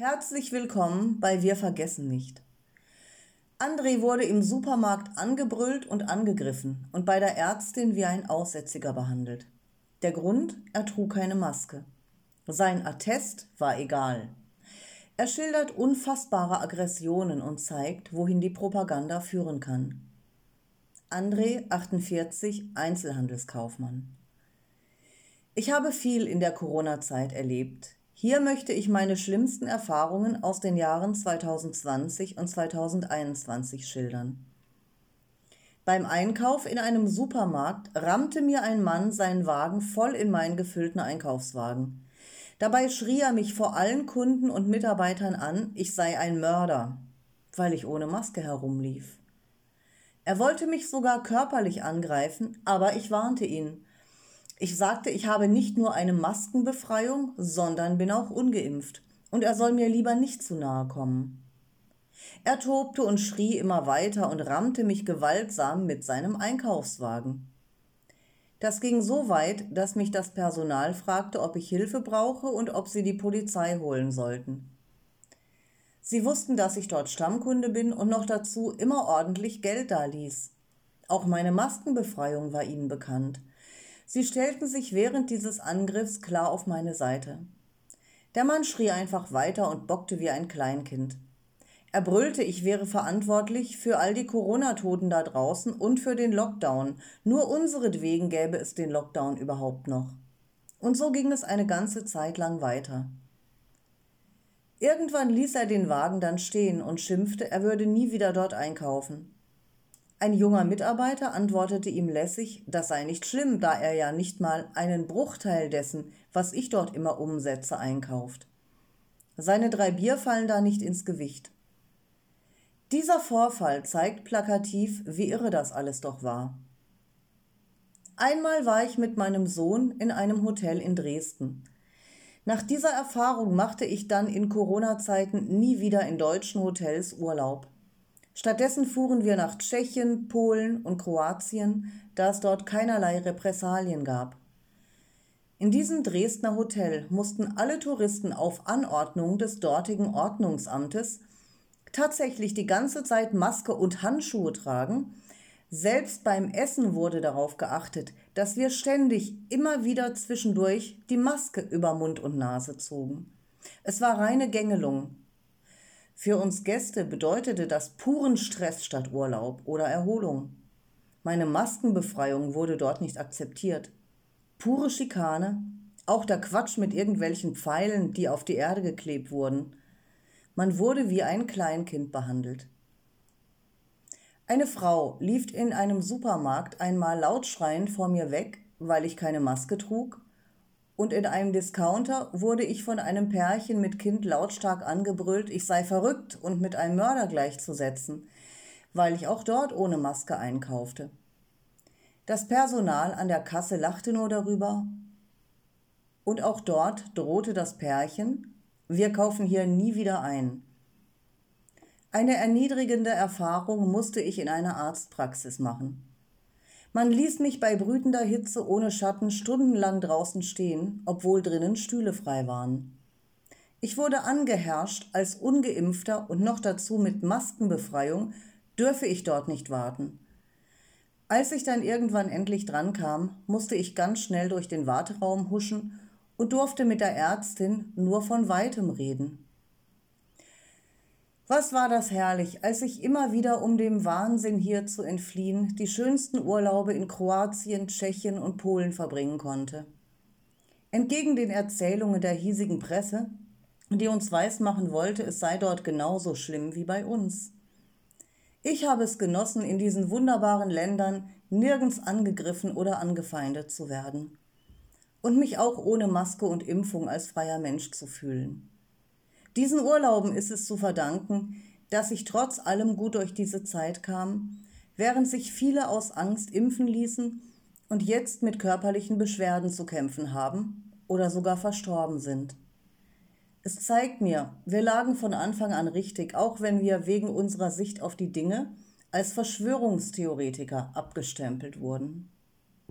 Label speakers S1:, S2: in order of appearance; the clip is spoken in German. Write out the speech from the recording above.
S1: Herzlich willkommen bei Wir vergessen nicht. André wurde im Supermarkt angebrüllt und angegriffen und bei der Ärztin wie ein Aussätziger behandelt. Der Grund, er trug keine Maske. Sein Attest war egal. Er schildert unfassbare Aggressionen und zeigt, wohin die Propaganda führen kann. André, 48, Einzelhandelskaufmann. Ich habe viel in der Corona-Zeit erlebt. Hier möchte ich meine schlimmsten Erfahrungen aus den Jahren 2020 und 2021 schildern. Beim Einkauf in einem Supermarkt rammte mir ein Mann seinen Wagen voll in meinen gefüllten Einkaufswagen. Dabei schrie er mich vor allen Kunden und Mitarbeitern an, ich sei ein Mörder, weil ich ohne Maske herumlief. Er wollte mich sogar körperlich angreifen, aber ich warnte ihn. Ich sagte, ich habe nicht nur eine Maskenbefreiung, sondern bin auch ungeimpft, und er soll mir lieber nicht zu nahe kommen. Er tobte und schrie immer weiter und rammte mich gewaltsam mit seinem Einkaufswagen. Das ging so weit, dass mich das Personal fragte, ob ich Hilfe brauche und ob sie die Polizei holen sollten. Sie wussten, dass ich dort Stammkunde bin und noch dazu immer ordentlich Geld daließ. Auch meine Maskenbefreiung war ihnen bekannt. Sie stellten sich während dieses Angriffs klar auf meine Seite. Der Mann schrie einfach weiter und bockte wie ein Kleinkind. Er brüllte, ich wäre verantwortlich für all die Corona-Toten da draußen und für den Lockdown. Nur unseretwegen gäbe es den Lockdown überhaupt noch. Und so ging es eine ganze Zeit lang weiter. Irgendwann ließ er den Wagen dann stehen und schimpfte, er würde nie wieder dort einkaufen. Ein junger Mitarbeiter antwortete ihm lässig, das sei nicht schlimm, da er ja nicht mal einen Bruchteil dessen, was ich dort immer umsetze, einkauft. Seine drei Bier fallen da nicht ins Gewicht. Dieser Vorfall zeigt plakativ, wie irre das alles doch war. Einmal war ich mit meinem Sohn in einem Hotel in Dresden. Nach dieser Erfahrung machte ich dann in Corona-Zeiten nie wieder in deutschen Hotels Urlaub. Stattdessen fuhren wir nach Tschechien, Polen und Kroatien, da es dort keinerlei Repressalien gab. In diesem Dresdner Hotel mussten alle Touristen auf Anordnung des dortigen Ordnungsamtes tatsächlich die ganze Zeit Maske und Handschuhe tragen. Selbst beim Essen wurde darauf geachtet, dass wir ständig immer wieder zwischendurch die Maske über Mund und Nase zogen. Es war reine Gängelung. Für uns Gäste bedeutete das puren Stress statt Urlaub oder Erholung. Meine Maskenbefreiung wurde dort nicht akzeptiert. Pure Schikane, auch der Quatsch mit irgendwelchen Pfeilen, die auf die Erde geklebt wurden. Man wurde wie ein Kleinkind behandelt. Eine Frau lief in einem Supermarkt einmal laut schreiend vor mir weg, weil ich keine Maske trug, und in einem Discounter wurde ich von einem Pärchen mit Kind lautstark angebrüllt, ich sei verrückt und mit einem Mörder gleichzusetzen, weil ich auch dort ohne Maske einkaufte. Das Personal an der Kasse lachte nur darüber, und auch dort drohte das Pärchen, wir kaufen hier nie wieder ein. Eine erniedrigende Erfahrung musste ich in einer Arztpraxis machen. Man ließ mich bei brütender Hitze ohne Schatten stundenlang draußen stehen, obwohl drinnen Stühle frei waren. Ich wurde angeherrscht, als ungeimpfter und noch dazu mit Maskenbefreiung dürfe ich dort nicht warten. Als ich dann irgendwann endlich drankam, musste ich ganz schnell durch den Warteraum huschen und durfte mit der Ärztin nur von weitem reden. Was war das herrlich, als ich immer wieder, um dem Wahnsinn hier zu entfliehen, die schönsten Urlaube in Kroatien, Tschechien und Polen verbringen konnte. Entgegen den Erzählungen der hiesigen Presse, die uns weismachen wollte, es sei dort genauso schlimm wie bei uns. Ich habe es genossen, in diesen wunderbaren Ländern nirgends angegriffen oder angefeindet zu werden und mich auch ohne Maske und Impfung als freier Mensch zu fühlen. Diesen Urlauben ist es zu verdanken, dass ich trotz allem gut durch diese Zeit kam, während sich viele aus Angst impfen ließen und jetzt mit körperlichen Beschwerden zu kämpfen haben oder sogar verstorben sind. Es zeigt mir, wir lagen von Anfang an richtig, auch wenn wir wegen unserer Sicht auf die Dinge als Verschwörungstheoretiker abgestempelt wurden.